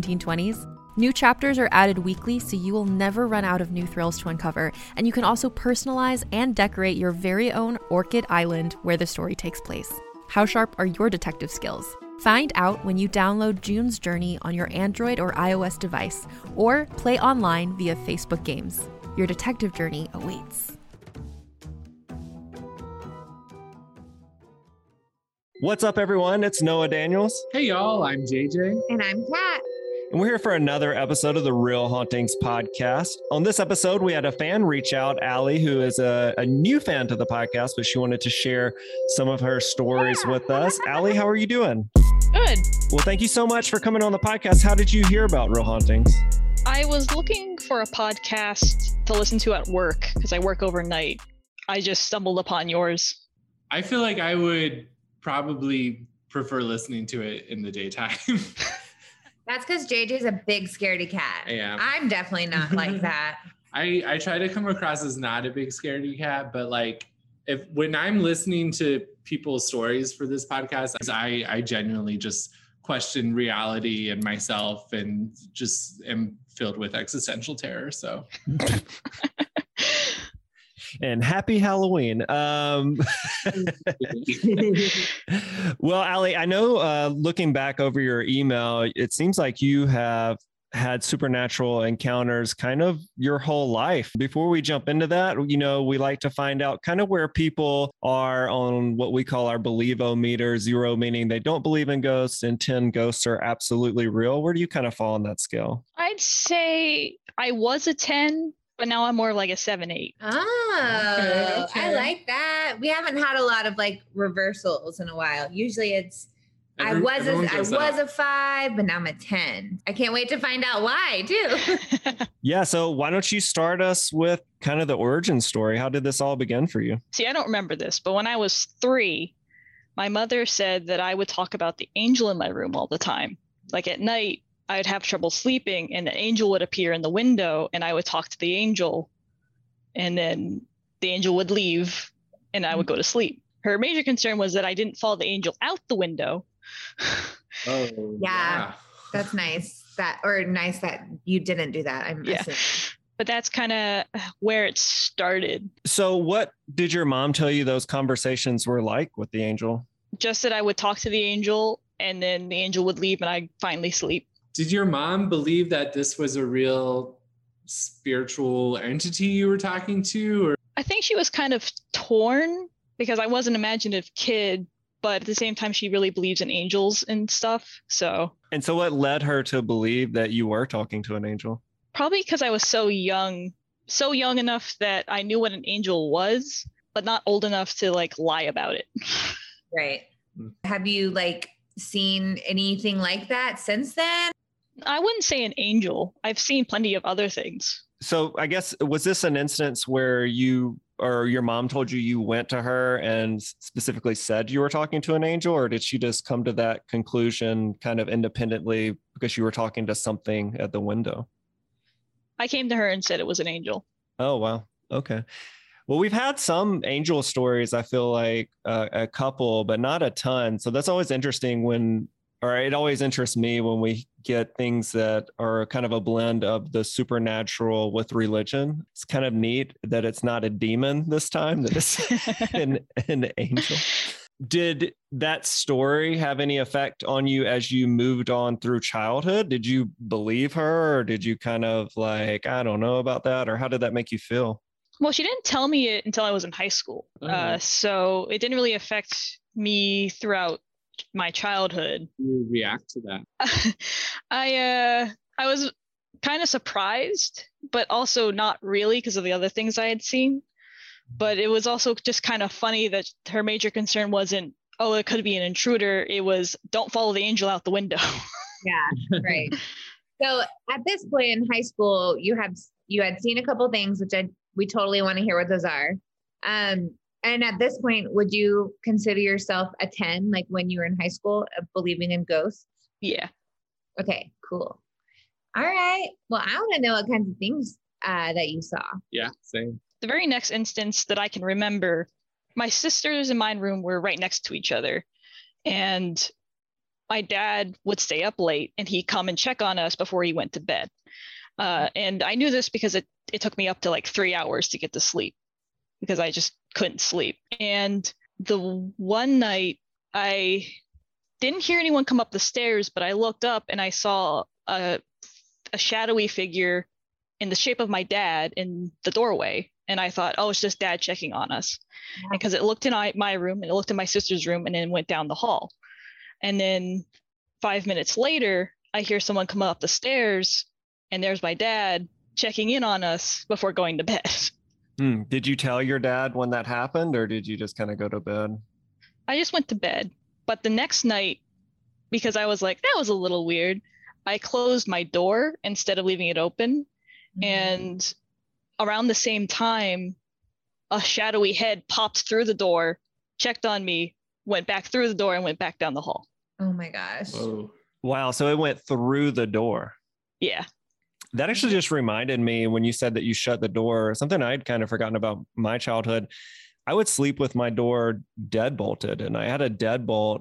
1920s? New chapters are added weekly, so you will never run out of new thrills to uncover, and you can also personalize and decorate your very own Orchid Island where the story takes place. How sharp are your detective skills? Find out when you download June's Journey on your Android or iOS device, or play online via Facebook Games. Your detective journey awaits. What's up, everyone? It's Noah Daniels, Hey y'all, I'm JJ. And I'm Cat. And we're here for another episode of the Real Hauntings podcast. On this episode, we had a fan reach out, Allie, who is a, a new fan to the podcast, but she wanted to share some of her stories with us. Allie, how are you doing? Good. Well, thank you so much for coming on the podcast. How did you hear about Real Hauntings? I was looking for a podcast to listen to at work because I work overnight. I just stumbled upon yours. I feel like I would probably prefer listening to it in the daytime. That's because JJ's a big scaredy cat. I am. I'm definitely not like that. I I try to come across as not a big scaredy cat, but like if when I'm listening to people's stories for this podcast, I I genuinely just question reality and myself and just am filled with existential terror. So And happy Halloween. Um, well, Ali, I know uh, looking back over your email, it seems like you have had supernatural encounters kind of your whole life. Before we jump into that, you know, we like to find out kind of where people are on what we call our believo meter, zero meaning they don't believe in ghosts, and 10 ghosts are absolutely real. Where do you kind of fall on that scale? I'd say I was a 10, but now I'm more like a 7 8. Oh, Okay, I like that. We haven't had a lot of like reversals in a while. Usually it's I was everyone a, I goes was up. a five, but now I'm a ten. I can't wait to find out why too. Yeah. So why don't you start us with kind of the origin story? How did this all begin for you? See, I don't remember this, but when I was three, my mother said that I would talk about the angel in my room all the time. Like at night, I'd have trouble sleeping, and the angel would appear in the window, and I would talk to the angel, and then the angel would leave, and I would mm. go to sleep. Her major concern was that I didn't follow the angel out the window. oh Yeah. That's nice. That or nice that you didn't do that. I'm Yeah. assuming. but that's kind of where it started. So, what did your mom tell you those conversations were like with the angel? Just that I would talk to the angel, and then the angel would leave, and I'd finally sleep. Did your mom believe that this was a real spiritual entity you were talking to or I think she was kind of torn because I was an imaginative kid, but at the same time, she really believes in angels and stuff. So And so, what led her to believe that you were talking to an angel? probably because I was so young, so young enough that I knew what an angel was, but not old enough to like lie about it. Right. Mm. Have you like seen anything like that since then? I wouldn't say an angel. I've seen plenty of other things. So, I guess, was this an instance where you or your mom told you you went to her and specifically said you were talking to an angel, or did she just come to that conclusion kind of independently because you were talking to something at the window? I came to her and said it was an angel. Oh, wow. Okay. Well, we've had some angel stories, I feel like uh, a couple, but not a ton. So that's always interesting when, or it always interests me when we get things that are kind of a blend of the supernatural with religion. It's kind of neat that it's not a demon this time, that it's an, an angel. Did that story have any effect on you as you moved on through childhood? Did you believe her or did you kind of like, I don't know about that? Or how did that make you feel? Well, she didn't tell me it until I was in high school. Uh, Oh. so it didn't really affect me throughout my childhood. You react to that. I uh I was kind of surprised, but also not really because of the other things I had seen. But it was also just kind of funny that her major concern wasn't, oh, it could be an intruder. It was, don't follow the angel out the window. Yeah. Right. so at this point in high school, you have you had seen a couple things, which I we totally want to hear what those are. Um, and at this point, would you consider yourself a 10, like when you were in high school, believing in ghosts? yeah. Okay, cool. All right. Well, I want to know what kinds of things uh, that you saw. Yeah, same. The very next instance that I can remember, my sisters and mine room were right next to each other. And my dad would stay up late and he'd come and check on us before he went to bed. Uh, and I knew this because it, it took me up to like three hours to get to sleep because I just couldn't sleep. And the one night I didn't hear anyone come up the stairs, but I looked up and I saw a, a shadowy figure in the shape of my dad in the doorway. And I thought, oh, it's just dad checking on us. Because it looked in my room and it looked in my sister's room and then went down the hall. And then five minutes later, I hear someone come up the stairs and there's my dad checking in on us before going to bed. Hmm. Did you tell your dad when that happened, or did you just kind of go to bed? I just went to bed. But the next night, because I was like, that was a little weird, I closed my door instead of leaving it open. Mm-hmm. And around the same time, a shadowy head popped through the door, checked on me, went back through the door, and went back down the hall. oh my gosh. Whoa. Wow. So it went through the door. Yeah. That actually just reminded me when you said that you shut the door, something I'd kind of forgotten about my childhood. I would sleep with my door dead bolted, and I had a deadbolt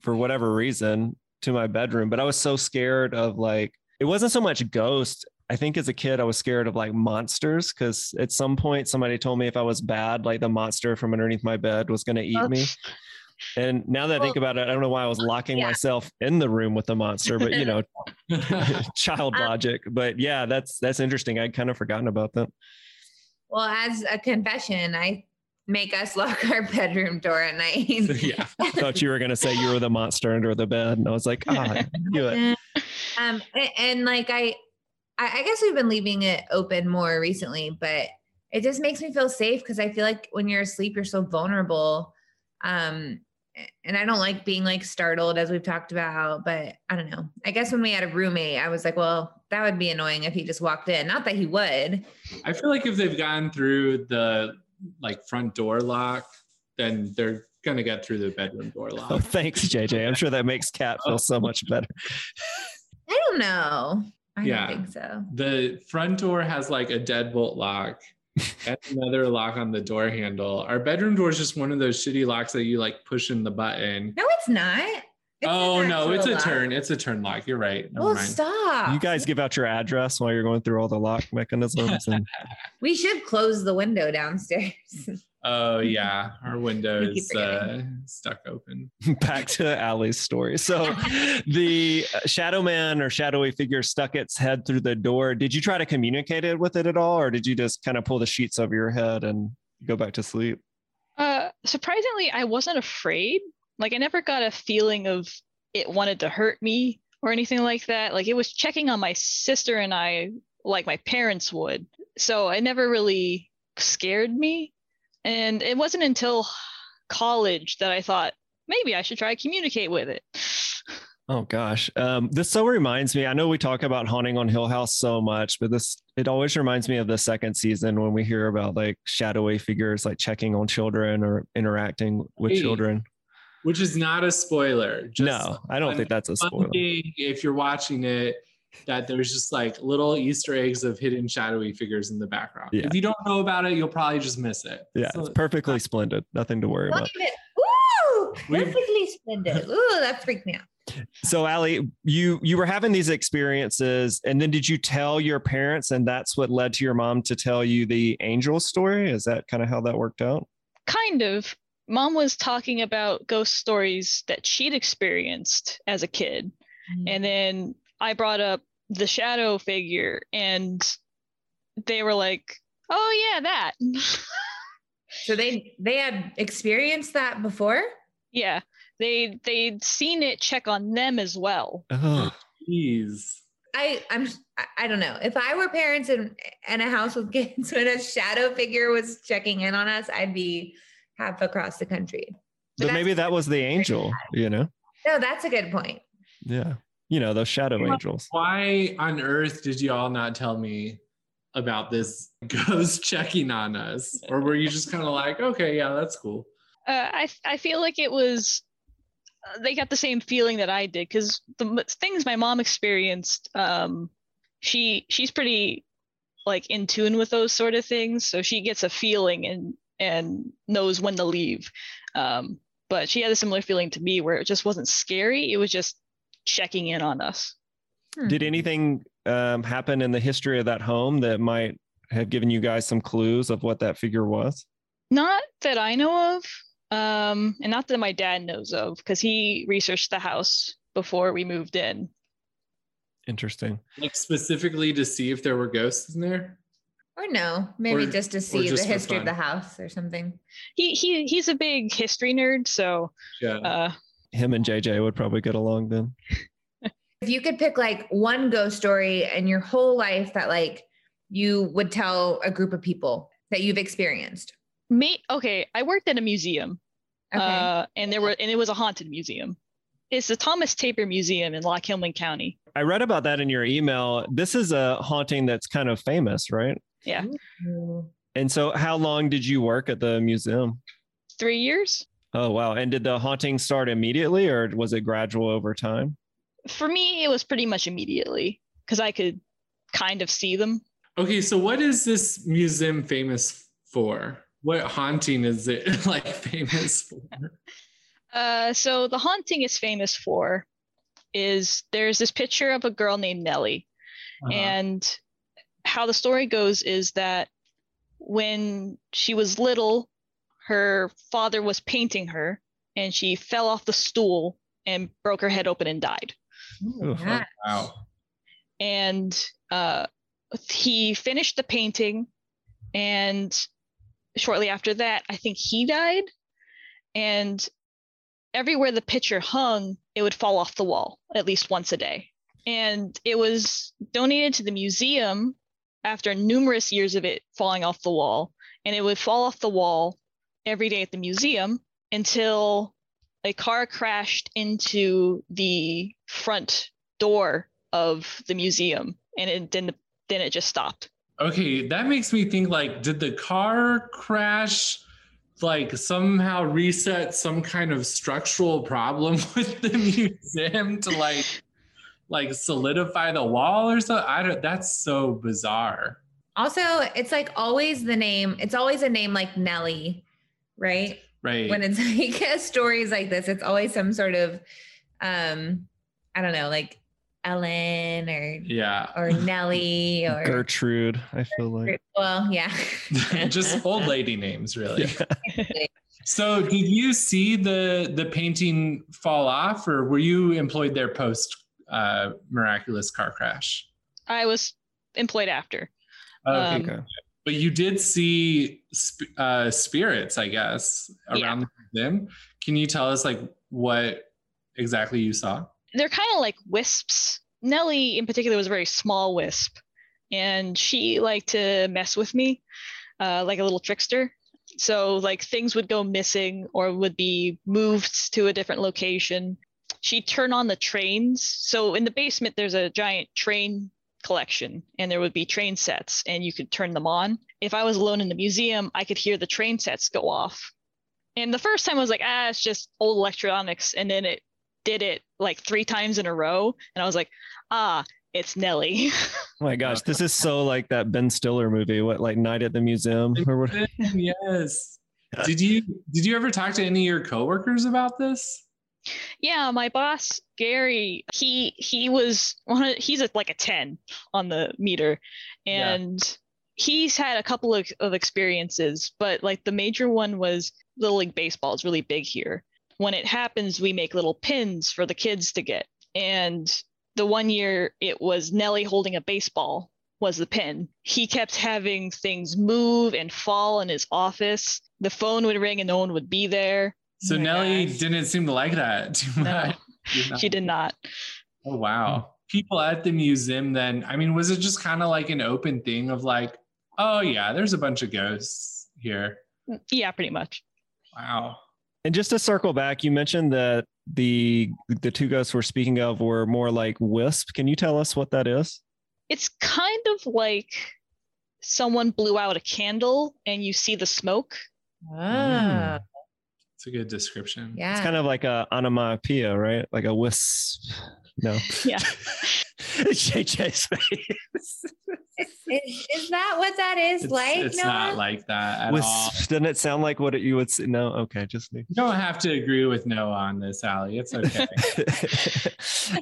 for whatever reason to my bedroom, but I was so scared of like, it wasn't so much ghosts. I think as a kid, I was scared of like monsters because at some point somebody told me if I was bad, like the monster from underneath my bed was going to eat me. And now that I think Well, about it, I don't know why I was locking yeah. myself in the room with the monster, but you know, child Um, logic. But yeah, that's that's interesting. I'd kind of forgotten about that. Well, as a confession, I make us lock our bedroom door at night. yeah. I thought you were gonna say you were the monster under the bed, and I was like, ah, I knew it. um and, and like I, I I guess we've been leaving it open more recently, but it just makes me feel safe because I feel like when you're asleep, you're so vulnerable. Um and I don't like being like startled as we've talked about, but I don't know. I guess when we had a roommate, I was like, well, that would be annoying if he just walked in. Not that he would. I feel like if they've gone through the like front door lock, then they're gonna get through the bedroom door lock. Oh, thanks, JJ. I'm sure that makes Cat feel so much better. I don't know. I Yeah. don't think so. The front door has like a deadbolt lock and another lock on the door handle. Our bedroom door is just one of those shitty locks that you like push in the button. No, it's not. It's oh no, it's a lock. turn. It's a turn lock. You're right. Never Well, mind. stop. You guys give out your address while you're going through all the lock mechanisms and We should close the window downstairs. Oh yeah, our window is uh, stuck open. back to Allie's story. So the shadow man or shadowy figure stuck its head through the door. Did you try to communicate it with it at all, or did you just kind of pull the sheets over your head and go back to sleep? Uh, surprisingly, I wasn't afraid. Like I never got a feeling of it wanted to hurt me or anything like that. Like it was checking on my sister and I like my parents would. So it never really scared me. And it wasn't until college that I thought maybe I should try to communicate with it. Oh gosh, um, this so reminds me. I know we talk about haunting on Hill House so much, but this it always reminds me of the second season when we hear about like shadowy figures like checking on children or interacting with Hey, children. which is not a spoiler. Just no, I don't I'm think that's a spoiler. if you're watching it that there's just like little Easter eggs of hidden shadowy figures in the background. Yeah. If you don't know about it, you'll probably just miss it. Yeah, So- it's perfectly splendid. Nothing to worry Don't about. even, woo! Perfectly splendid. Ooh, that freaked me out. So, Allie, you you were having these experiences, and then did you tell your parents, and that's what led to your mom to tell you the angel story? Is that kind of how that worked out? Kind of. Mom was talking about ghost stories that she'd experienced as a kid. Mm-hmm. And then I brought up the shadow figure, and they were like, oh, yeah, that. So they they had experienced that before. yeah. They they'd seen it check on them as well. Oh, Jeez. I I'm I- I don't know if I were parents in in a house with kids when a shadow figure was checking in on us, I'd be half across the country. but that's- maybe that was the angel, you know? No, that's a good point. Yeah. You know, those shadow Yeah. angels. Why on earth did you all not tell me about this ghost checking on us? Or were you just kind of like, okay, yeah, that's cool? Uh, I I feel like it was uh, they got the same feeling that I did because the m- things my mom experienced, um, she she's pretty like in tune with those sort of things, so she gets a feeling and and knows when to leave. Um, but she had a similar feeling to me where it just wasn't scary; it was just checking in on us. Hmm. Did anything um, happen in the history of that home that might have given you guys some clues of what that figure was? Not that I know of, um, and not that my dad knows of, because he researched the house before we moved in. Interesting. Like specifically to see if there were ghosts in there? Or no, maybe Or- just to see just the history of the house or something. He he he's a big history nerd, so Yeah. uh, Him and JJ would probably get along then. If you could pick like one ghost story in your whole life that like you would tell a group of people that you've experienced. me okay. I worked at a museum, Okay. uh, and there were and it was a haunted museum. It's the Thomas Taber Museum in Lycoming County. I read about that in your email. This is a haunting that's kind of famous, right? Yeah, And so, how long did you work at the museum? three years. Oh, wow. And did the haunting start immediately or was it gradual over time? For me, it was pretty much immediately because I could kind of see them. Okay, so what is this museum famous for? What haunting is it like famous for? Uh, so the haunting is famous for is there's this picture of a girl named Nellie, Uh-huh. and how the story goes is that when she was little, her father was painting her, and she fell off the stool and broke her head open and died. Ooh, Oof. yeah. wow. and uh, he finished the painting and shortly after that i think he died and everywhere the picture hung it would fall off the wall at least once a day and it was donated to the museum after numerous years of it falling off the wall and it would fall off the wall every day at the museum until a car crashed into the front door of the museum and it then then it just stopped Okay, that makes me think like, did the car crash like somehow reset some kind of structural problem with the museum to like like solidify the wall or something? I don't that's so bizarre. Also, it's like always the name, it's always a name like Nellie, right? Right. When it's like stories like this, it's always some sort of um, I don't know, like Ellen or yeah. or Nellie or Gertrude, I feel like. well, yeah. Just old lady names, really. Yeah. So did you see the the painting fall off or were you employed there post uh miraculous car crash? i was employed after Okay. Um, Okay. But you did see sp- uh, spirits, I guess, around the museum. Can you tell us like what exactly you saw? They're kind of like wisps. Nellie, in particular, was a very small wisp, and she liked to mess with me, uh, like a little trickster. So, like, things would go missing or would be moved to a different location. She'd turn on the trains. So, in the basement, there's a giant train collection, and there would be train sets, and you could turn them on. If I was alone in the museum, I could hear the train sets go off. And the first time I was like, ah, it's just old electronics. And then it did it like three times in a row. And I was like, ah, it's Nellie. Oh my gosh, this is so like that Ben Stiller movie, what like Night at the Museum or what? yes. Did you did you ever talk to any of your coworkers about this? Yeah, my boss Gary, he he was one of, he's like a 10 on the meter. Yeah. And he's had a couple of, of experiences, but like the major one was Little League Baseball is really big here. When it happens, we make little pins for the kids to get. And the one year it was Nellie holding a baseball was the pin. He kept having things move and fall in his office. The phone would ring and no one would be there. So Oh Nellie gosh. didn't seem to like that too much. No, much. she did not. Oh wow. People at the museum then, I mean, was it just kind of like an open thing of like, oh yeah, there's a bunch of ghosts here. Yeah, pretty much. Wow. And just to circle back, you mentioned that the the two ghosts we're speaking of were more like wisp. Can you tell us what that is? It's kind of like someone blew out a candle and you see the smoke. Ah, It's a good description. yeah. It's kind of like a onomatopoeia, right? Like a wisp. No. Yeah. JJ's face. is, is that what that is It's, like? it's Noah? not like that at all. Doesn't it sound like what you would say? No. Okay. Just me. You don't have to agree with Noah on this, Allie. It's okay.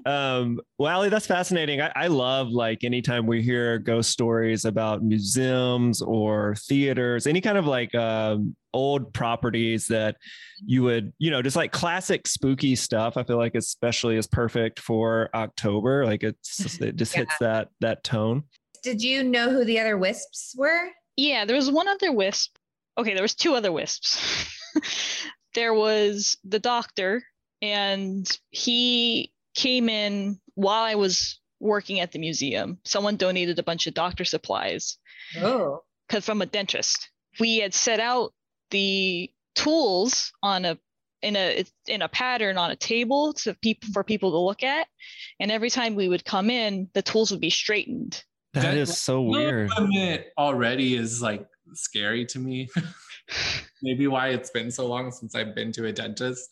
um, well, Ali, that's fascinating. I, I love like anytime we hear ghost stories about museums or theaters, any kind of like um, old properties that you would, you know, just like classic spooky stuff. I feel like especially is perfect for October. Like it's it just hits that that tone. Did you know who the other wisps were? Yeah, there was one other wisp. Okay, there was two other wisps. there was the doctor, and he came in while I was working at the museum. Someone donated a bunch of doctor supplies Oh, because from a dentist. We had set out the tools on a in a in a pattern on a table to people for people to look at, and every time we would come in, the tools would be straightened. That That- is so weird. Equipment already is like scary to me. Maybe why it's been so long since I've been to a dentist.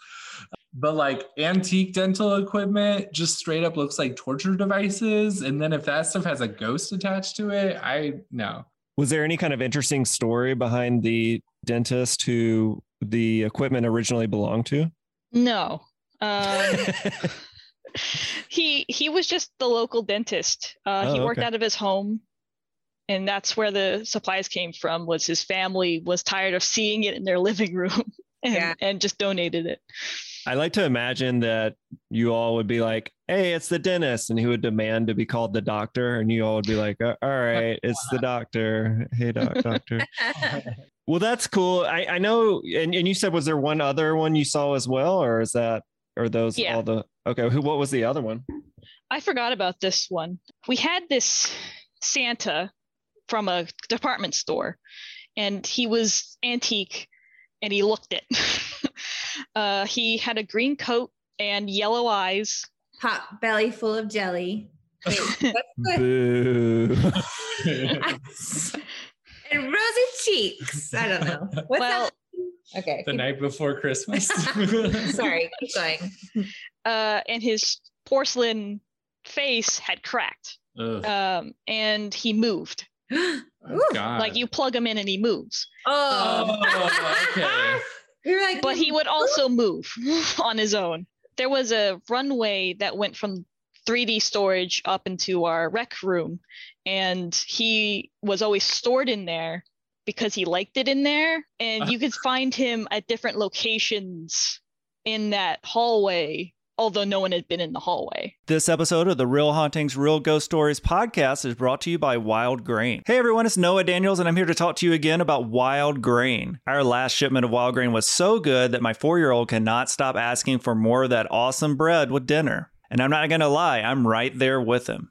But like antique dental equipment just straight up looks like torture devices. And then if that stuff has a ghost attached to it, I no. Was there any kind of interesting story behind the dentist who the equipment originally belonged to? No. Um, he he was just the local dentist. Uh, he Oh, worked okay. out of his home, and that's where the supplies came from. Was his family was tired of seeing it in their living room and, Yeah. and just donated it. I like to imagine that you all would be like, "Hey, it's the dentist," and he would demand to be called the doctor, and you all would be like, "Uh, "All right, it's the doctor. Hey, doc, doctor." well, that's cool. I, I know, and, and you said was there one other one you saw as well, or is that or those Yeah. all the okay? Who? What was the other one? I forgot about this one. We had this Santa from a department store, and he was antique, and he looked it. uh, he had a green coat and yellow eyes. Pot belly full of jelly. Wait, what's the- Boo. and rosy cheeks. I don't know. What's Well, that? Okay. the keep- night before Christmas. Sorry, keep going. uh, and his porcelain face had cracked, Ugh. um, and he moved. Oh, God. Like you plug him in and he moves, Oh, Oh, okay. we were like, but he would also move on his own. There was a runway that went from 3D storage up into our rec room, and he was always stored in there because he liked it in there. And uh. you could find him at different locations in that hallway although no one had been in the hallway. This episode of the Real Hauntings, Real Ghost Stories podcast is brought to you by Wild Grain. Hey everyone, it's Noah Daniels, and I'm here to talk to you again about Wild Grain. Our last shipment of Wild Grain was so good that my four year old cannot stop asking for more of that awesome bread with dinner. And I'm not gonna lie, I'm right there with him.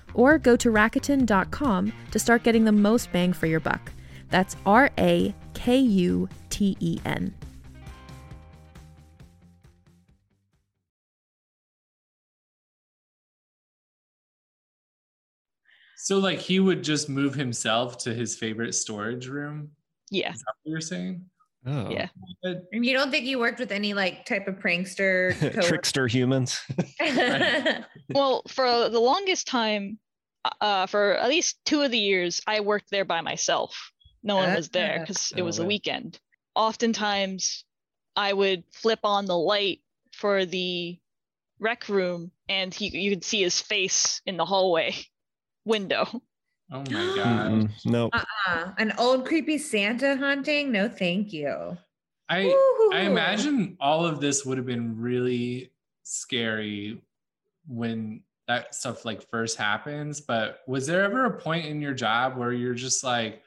or go to Rakuten.com to start getting the most bang for your buck. That's R A K U T E N. So like he would just move himself to his favorite storage room. Yeah. Is that what you're saying? Oh. Yeah. But And you don't think you worked with any like type of prankster? coworker? Trickster humans. Well, for the longest time, uh, for at least two of the years, I worked there by myself. No one was there because it Oh, was a weekend. Oftentimes, I would flip on the light for the rec room, and he you could see his face in the hallway window. Oh my god. Mm-mm. Nope. uh-uh. An old creepy Santa haunting? No, thank you. I I Woo-hoo. imagine all of this would have been really scary when that stuff like first happens. But was there ever a point in your job where you're just like,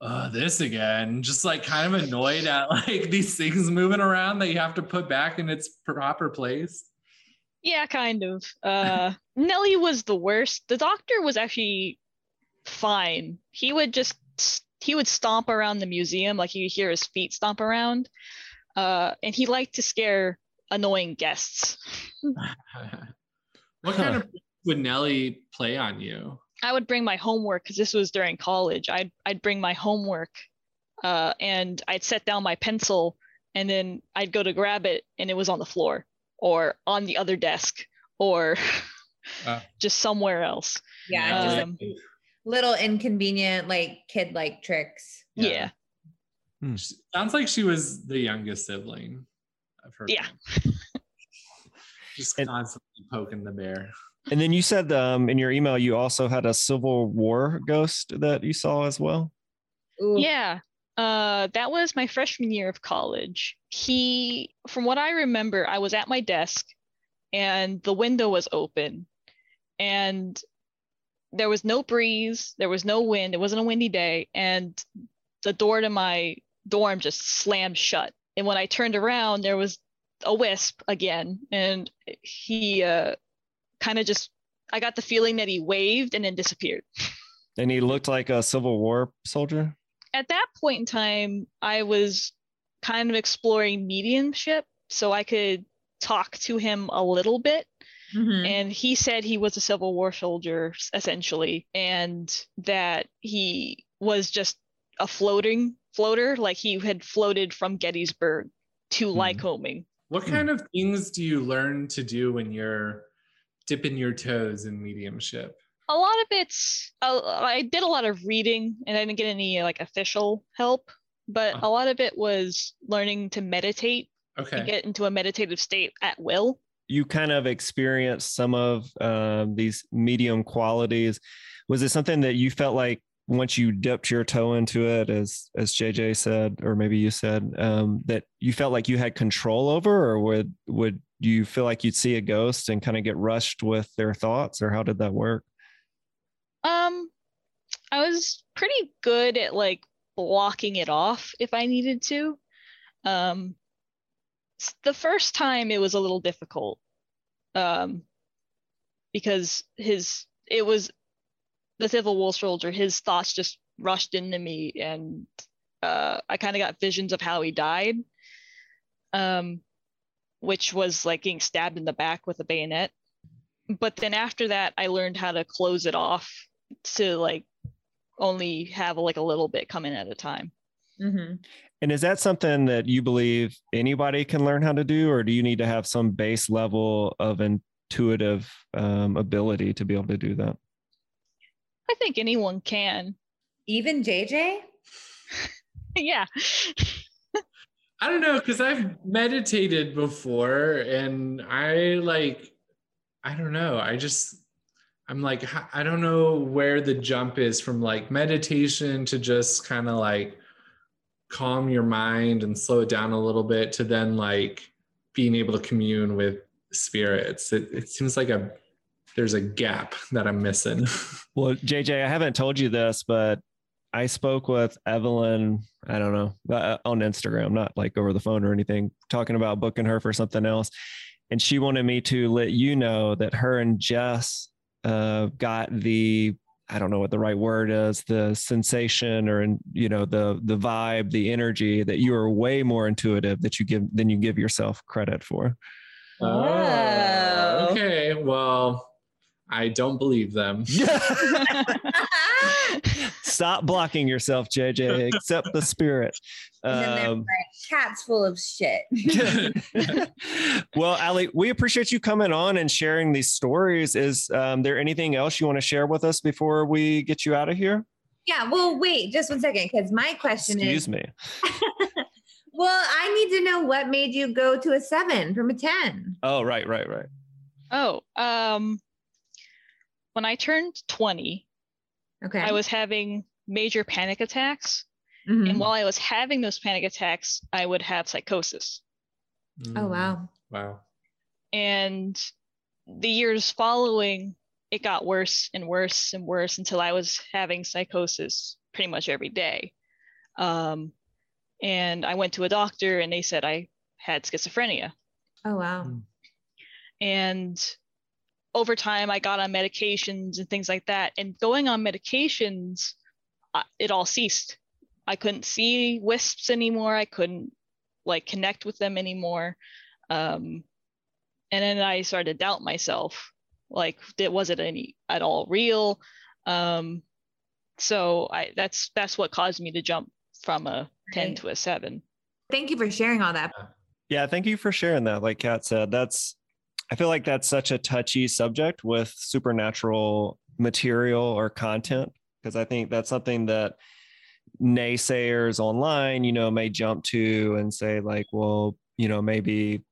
oh, this again? Just like kind of annoyed at like these things moving around that you have to put back in its proper place? Yeah, kind of. Uh, Nellie was the worst. The doctor was actually fine. He would just he would stomp around the museum like you hear his feet stomp around, uh, and he liked to scare annoying guests. what kind of would Nellie play on you? I would bring my homework because this was during college. I'd I'd bring my homework, uh, and I'd set down my pencil, and then I'd go to grab it, and it was on the floor or on the other desk or Uh. just somewhere else. Yeah, just like Um, little inconvenient, like kid like tricks. yeah. Sounds like she was the youngest sibling of her. Yeah. family. Just And- constantly poking the bear. And then you said um, in your email you also had a Civil War ghost that you saw as well. Ooh. Yeah. Uh, that was my freshman year of college. He, from what I remember, I was at my desk and the window was open and there was no breeze, there was no wind, it wasn't a windy day, and the door to my dorm just slammed shut. And when I turned around, there was a wisp again, and he uh, kind of just, I got the feeling that he waved and then disappeared. And he looked like a Civil War soldier. at that point in time, I was kind of exploring mediumship so I could talk to him a little bit. Mhm. and he said he was a Civil War soldier essentially, and that he was just a floating floater, like he had floated from Gettysburg to Hmm. Lycoming. What kind of things do you learn to do when you're dipping your toes in mediumship? A lot of it's uh, I did a lot of reading, and I didn't get any like official help, but Uh-huh. a lot of it was learning to meditate, to Okay. get into a meditative state at will. You kind of experienced some of um, these medium qualities. Was it something that you felt like once you dipped your toe into it, as as JJ said, or maybe you said, um, that you felt like you had control over, or would would you feel like you'd see a ghost and kind of get rushed with their thoughts, or how did that work? Um, I was pretty good at like blocking it off if I needed to. Um, the first time it was a little difficult. Um, because his it was the Civil War soldier, his thoughts just rushed into me and uh I kind of got visions of how he died. Um, which was like getting stabbed in the back with a bayonet. But then after that, I learned how to close it off to like only have like a little bit come in at a time. Mhm. And is that something that you believe anybody can learn how to do, or do you need to have some base level of intuitive um, ability to be able to do that? I think anyone can. Even JJ? yeah. I don't know because I've meditated before and I like, I don't know. I just, I'm like, I don't know where the jump is from like meditation to just kind of like calm your mind and slow it down a little bit to then like being able to commune with spirits. It, it seems like a, there's a gap that I'm missing. Well, JJ, I haven't told you this, but I spoke with Evelyn, I don't know, uh, on Instagram, not like over the phone or anything, talking about booking her for something else. And she wanted me to let you know that her and Jess uh, got the, I don't know what the right word is, the sensation or, you know, the, the vibe, the energy that you are way more intuitive that you give than you give yourself credit for. Oh, wow. okay. Well, I don't believe them. Stop blocking yourself, JJ. Accept the spirit. And Um, like, cats full of shit. well, Ali, we appreciate you coming on and sharing these stories. Is um, there anything else you want to share with us before we get you out of here? yeah. Well, wait, just one second, because my question Excuse is, Excuse me. well, I need to know what made you go to a seven from a ten. Oh, right, right, right. Oh, um, when I turned 20, Okay. I was having major panic attacks. Mhm. And while I was having those panic attacks, I would have psychosis. oh wow. Wow. And the years following, it got worse and worse and worse until I was having psychosis pretty much every day. Um, and I went to a doctor and they said I had schizophrenia. Oh wow. Mm. And over time, I got on medications and things like that. And going on medications, it all ceased. I couldn't see wisps anymore. I couldn't like connect with them anymore. Um, and then I started to doubt myself. Like, did, was it any at all real? Um, so I that's that's what caused me to jump from a ten Right. to a seven. Thank you for sharing all that. Yeah, thank you for sharing that. Like Cat said, that's I feel like that's such a touchy subject with supernatural material or content because I think that's something that naysayers online, you know, may jump to and say like, well, you know, maybe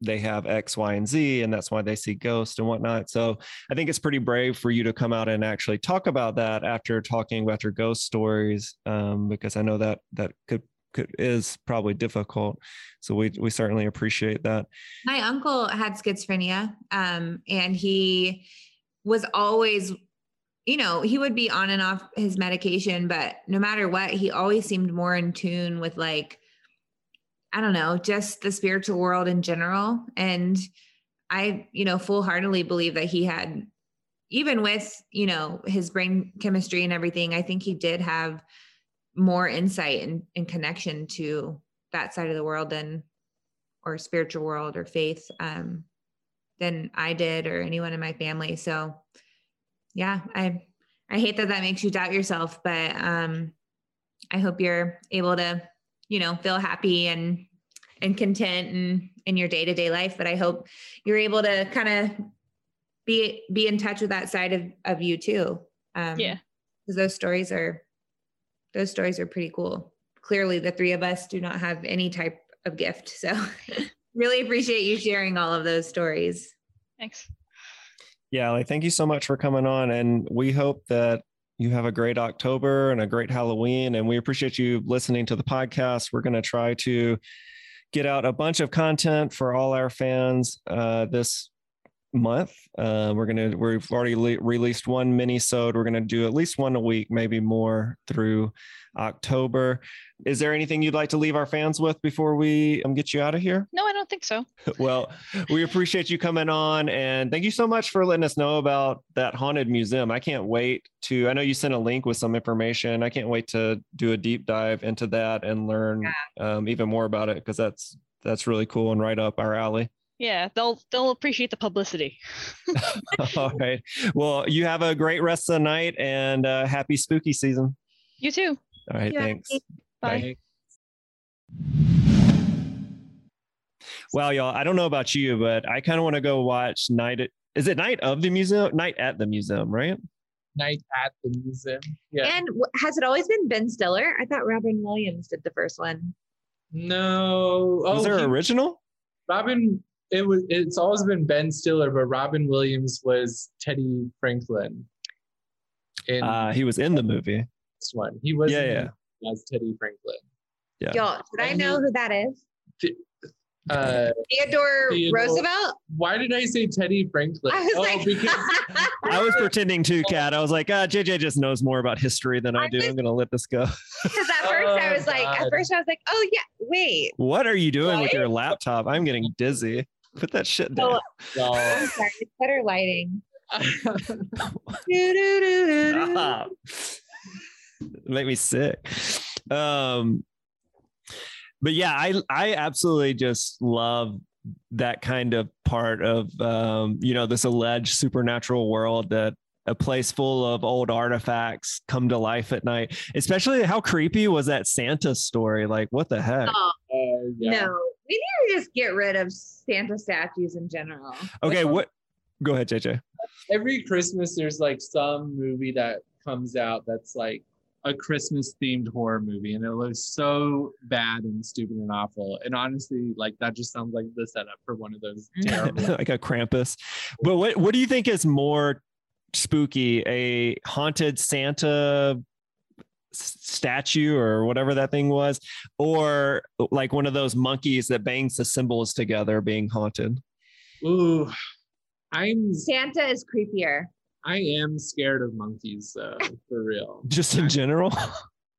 they have X, Y, and Z, and that's why they see ghosts and whatnot. So I think it's pretty brave for you to come out and actually talk about that after talking about your ghost stories, um, because I know that that could could is probably difficult. So we we certainly appreciate that. My uncle had schizophrenia, um, and he was always, you know, he would be on and off his medication, but no matter what, he always seemed more in tune with like, I don't know, just the spiritual world in general. And I, you know, full heartedly believe that he had, even with, you know, his brain chemistry and everything, I think he did have more insight and, and connection to that side of the world than or spiritual world or faith. Um, than I did or anyone in my family. So yeah, I I hate that that makes you doubt yourself, but um I hope you're able to, you know, feel happy and and content and in your day-to-day life, but I hope you're able to kind of be be in touch with that side of of you too. Um Yeah. Cuz those stories are those stories are pretty cool. Clearly the three of us do not have any type of gift. So really appreciate you sharing all of those stories. Thanks. Yeah, like thank you so much for coming on. And we hope that you have a great October and a great Halloween. And we appreciate you listening to the podcast. We're going to try to get out a bunch of content for all our fans uh, this month. Uh, we're gonna we've already le- released one mini sode. We're gonna do at least one a week, maybe more through October. Is there anything you'd like to leave our fans with before we um, get you out of here? No, I don't think so. well, we appreciate you coming on and thank you so much for letting us know about that haunted museum. I can't wait to, I know you sent a link with some information. I can't wait to do a deep dive into that and learn um, even more about it because that's, that's really cool and right up our alley. Yeah, they'll they'll appreciate the publicity. All right. Well, you have a great rest of the night and uh, happy spooky season. You too. All right. Yeah. Thanks. Bye. Well, y'all, I don't know about you, but I kind of want to go watch Night at, is it Night of the Museum? Night at the Museum, right? Night at the museum. Yeah. And has it always been Ben Stiller? I thought Robin Williams did the first one. no. Oh, Was there he- original? Robin. It was. It's always been Ben Stiller, but Robin Williams was Teddy Franklin. In Uh, he was in the movie. this one, he was. Yeah, in- as Teddy Franklin. Yeah. Y'all, should I know who that is? Uh, Theodore, Theodore- Roosevelt? why did I say Teddy Franklin? I was oh, like, because I was pretending to, Cat. I was like, ah, JJ just knows more about history than I I do. was- I'm going to let this go. Because at first I Oh, was like, at first I was like, oh yeah, wait. What are you doing with your laptop? I'm getting dizzy. Put that shit down. Oh, well, I'm sorry, it's better lighting. Stop. Make me sick. Um, but yeah, I I absolutely just love that kind of part of um, you know this alleged supernatural world that a place full of old artifacts come to life at night. Especially how creepy was that Santa story? Like, what the heck? Oh, uh, yeah. No, we need to just get rid of Santa statues in general. Okay, what? Go ahead, JJ. Every Christmas, there's like some movie that comes out that's like a Christmas themed horror movie, and it looks so bad and stupid and awful. And honestly, like that just sounds like the setup for one of those mm. terrible. like a Krampus. But what what do you think is more spooky? A haunted Santa s- statue or whatever that thing was, or like one of those monkeys that bangs the cymbals together being haunted? Ooh, I'm Santa is creepier. I am scared of monkeys though, for real. Just in general.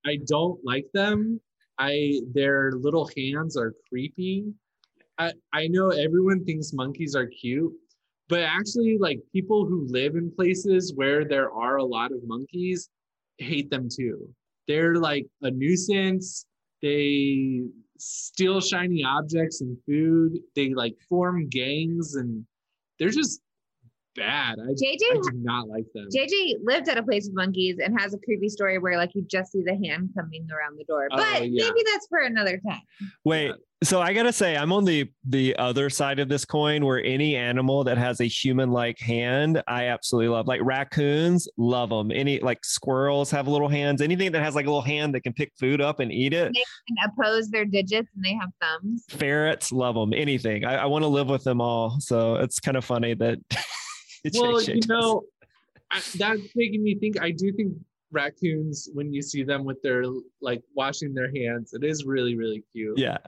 I don't like them. I their little hands are creepy. I I know everyone thinks monkeys are cute, but actually like people who live in places where there are a lot of monkeys hate them too. They're like a nuisance. They steal shiny objects and food. They like form gangs and they're just bad. I, I do not like them. JJ lived at a place with monkeys and has a creepy story where like you just see the hand coming around the door. Oh, But yeah. maybe that's for another time. Wait, so I gotta say, I'm on the the other side of this coin, where any animal that has a human-like hand, I absolutely love. Like raccoons, love them. Any like squirrels have little hands. Anything that has like a little hand that can pick food up and eat it. They can oppose their digits and they have thumbs. Ferrets, love them. Anything. I, I want to live with them all. So it's kind of funny that. well, you know, I, that's making me think. I do think raccoons, when you see them with their like washing their hands, it is really, really cute. Yeah.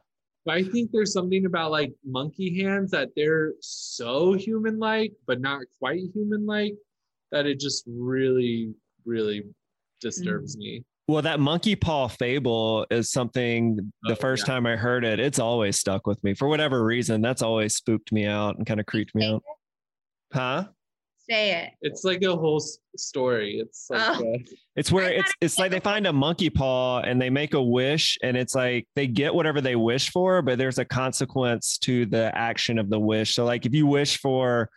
But I think there's something about like monkey hands that they're so human-like, but not quite human-like, that it just really, really disturbs mm. me. Well, that monkey paw fable is something the Oh, first yeah. time I heard it, it's always stuck with me for whatever reason. That's always spooked me out and kind of creeped me out. Huh? Say it. It's like a whole s- story. It's like Oh. uh, It's where I it's it's like they find a monkey paw and they make a wish and it's like they get whatever they wish for, but there's a consequence to the action of the wish. So like if you wish for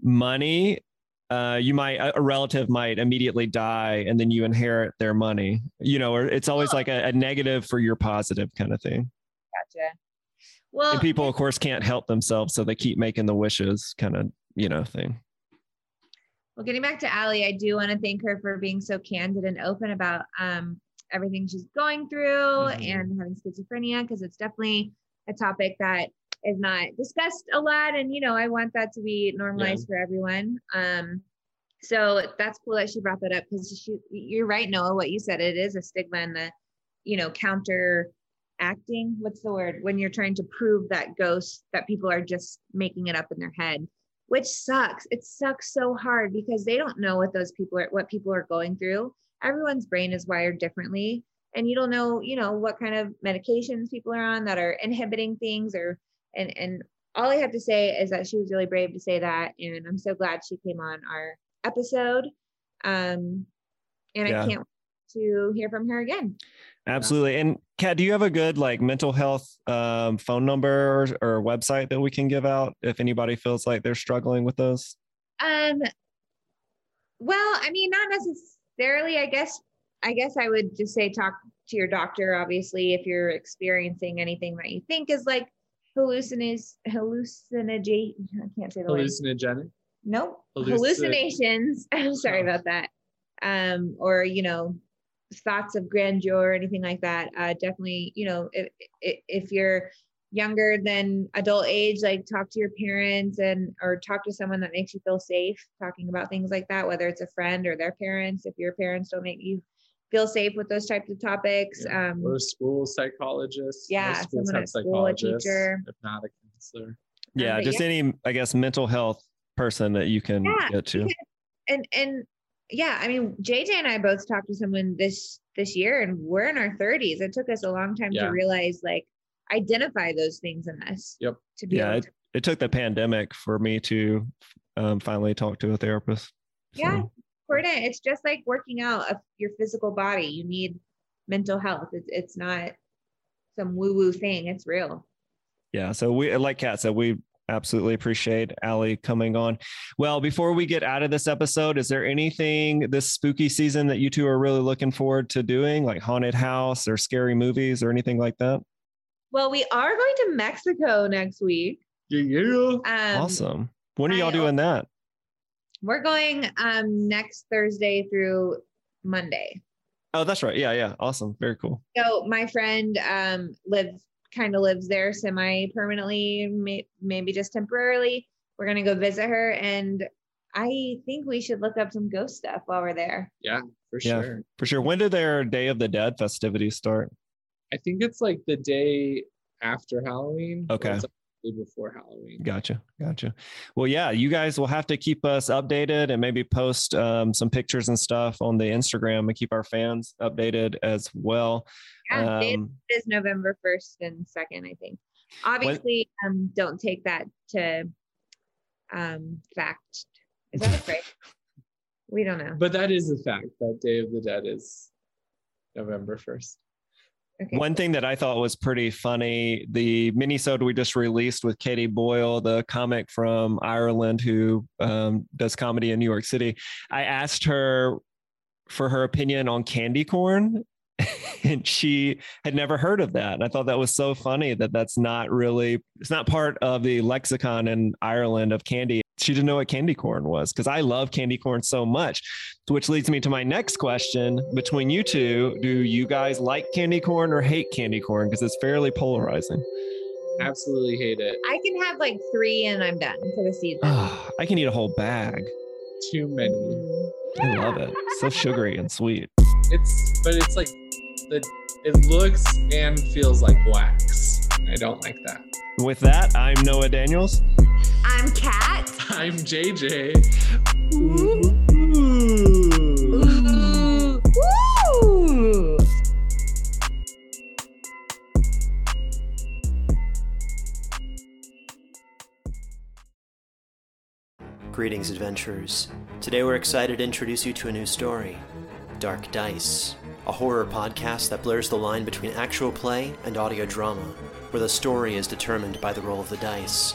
money, uh, you might a a relative might immediately die and then you inherit their money. You know, or it's always like a, a negative for your positive kind of thing. Gotcha. Well, And people, of course, can't help themselves, so they keep making the wishes, kind of, you know, thing. Well, getting back to Ali, I do want to thank her for being so candid and open about um, everything she's going through Mhm. and having schizophrenia, because it's definitely a topic that is not discussed a lot. And, you know, I want that to be normalized for everyone. Um, so that's cool that she brought that up because she, you're right, Noah, what you said, it is a stigma and the, you know, counter acting. What's the word? When you're trying to prove that ghost that people are just making it up in their head which sucks. It sucks so hard because they don't know what those people are, what people are going through. Everyone's brain is wired differently. And you don't know, you know, what kind of medications people are on that are inhibiting things or, and, and all I have to say is that she was really brave to say that. And I'm so glad she came on our episode. Um, and Yeah. I can't wait to hear from her again. Absolutely. And Cat, do you have a good like mental health um, phone number or, or website that we can give out if anybody feels like they're struggling with those? Um, well, I mean, not necessarily. I guess. I guess I would just say talk to your doctor. Obviously, if you're experiencing anything that you think is like hallucinations, hallucinage. I can't say the word. hallucinogenic. Nope. Halluci- Hallucinations. I'm sorry Oh. about that. Um, or you know, thoughts of grandeur or anything like that. Uh, definitely, you know, if, if if you're younger than adult age, like talk to your parents and or talk to someone that makes you feel safe talking about things like that, whether it's a friend or their parents. If your parents don't make you feel safe with those types of topics, Yeah. um, or a school psychologist. Yeah, Most schools someone have at school, a psychologists, teacher. if not a counselor. Yeah, but just yeah. any, I guess, mental health person that you can Yeah, get to. because- and and yeah i mean jj and i both talked to someone this this year and we're in our 30s it took us a long time Yeah. to realize like identify those things in us Yep. to be Yeah, able it, to, it took the pandemic for me to um, finally talk to a therapist. yeah important it's just like working out of your physical body you need mental health it's, it's not some woo woo thing it's real yeah. So we, like Cat said, we absolutely appreciate Ali coming on. Well, before we get out of this episode, is there anything this spooky season that you two are really looking forward to doing, like haunted house or scary movies or anything like that? well we are going to mexico next week Yeah, yeah. um awesome. When are y'all doing that? we're going um next thursday through monday Oh, that's right. Yeah, yeah. Awesome. Very cool. So my friend um lives kind of lives there semi permanently, may, maybe just temporarily. We're gonna go visit her, and I think we should look up some ghost stuff while we're there. Yeah, for Yeah. sure. For sure. When did their Day of the Dead festivities start? I think it's like the day after Halloween. Okay. it's like the day before Halloween. Gotcha. Gotcha. Well, yeah, you guys will have to keep us updated and maybe post um, some pictures and stuff on the Instagram and keep our fans updated as well. Yeah, it Um, is November first and second, I think. Obviously, um, don't take that to um fact. Is that a phrase? we don't know. But that is a fact. That Day of the Dead is November 1st. Okay. One thing that I thought was pretty funny, the minisode we just released with Katie Boyle, the comic from Ireland who um, does comedy in New York City. I asked her for her opinion on candy corn, and she had never heard of that. And I thought that was so funny that that's not really, it's not part of the lexicon in Ireland of candy. She didn't know what candy corn was because I love candy corn so much. Which leads me to my next question between you two. Do you guys like candy corn or hate candy corn? Because it's fairly polarizing. Absolutely hate it. I can have like three and I'm done for the season. I can eat a whole bag. Too many. I love it. So sugary and sweet. It's but it's like the it looks and feels like wax. I don't like that. With that, I'm Noah Daniels. I'm Cat. I'm JJ. Ooh. Ooh. Ooh. Greetings, adventurers. Today we're excited to introduce you to a new story Dark Dice, a horror podcast that blurs the line between actual play and audio drama, where the story is determined by the roll of the dice.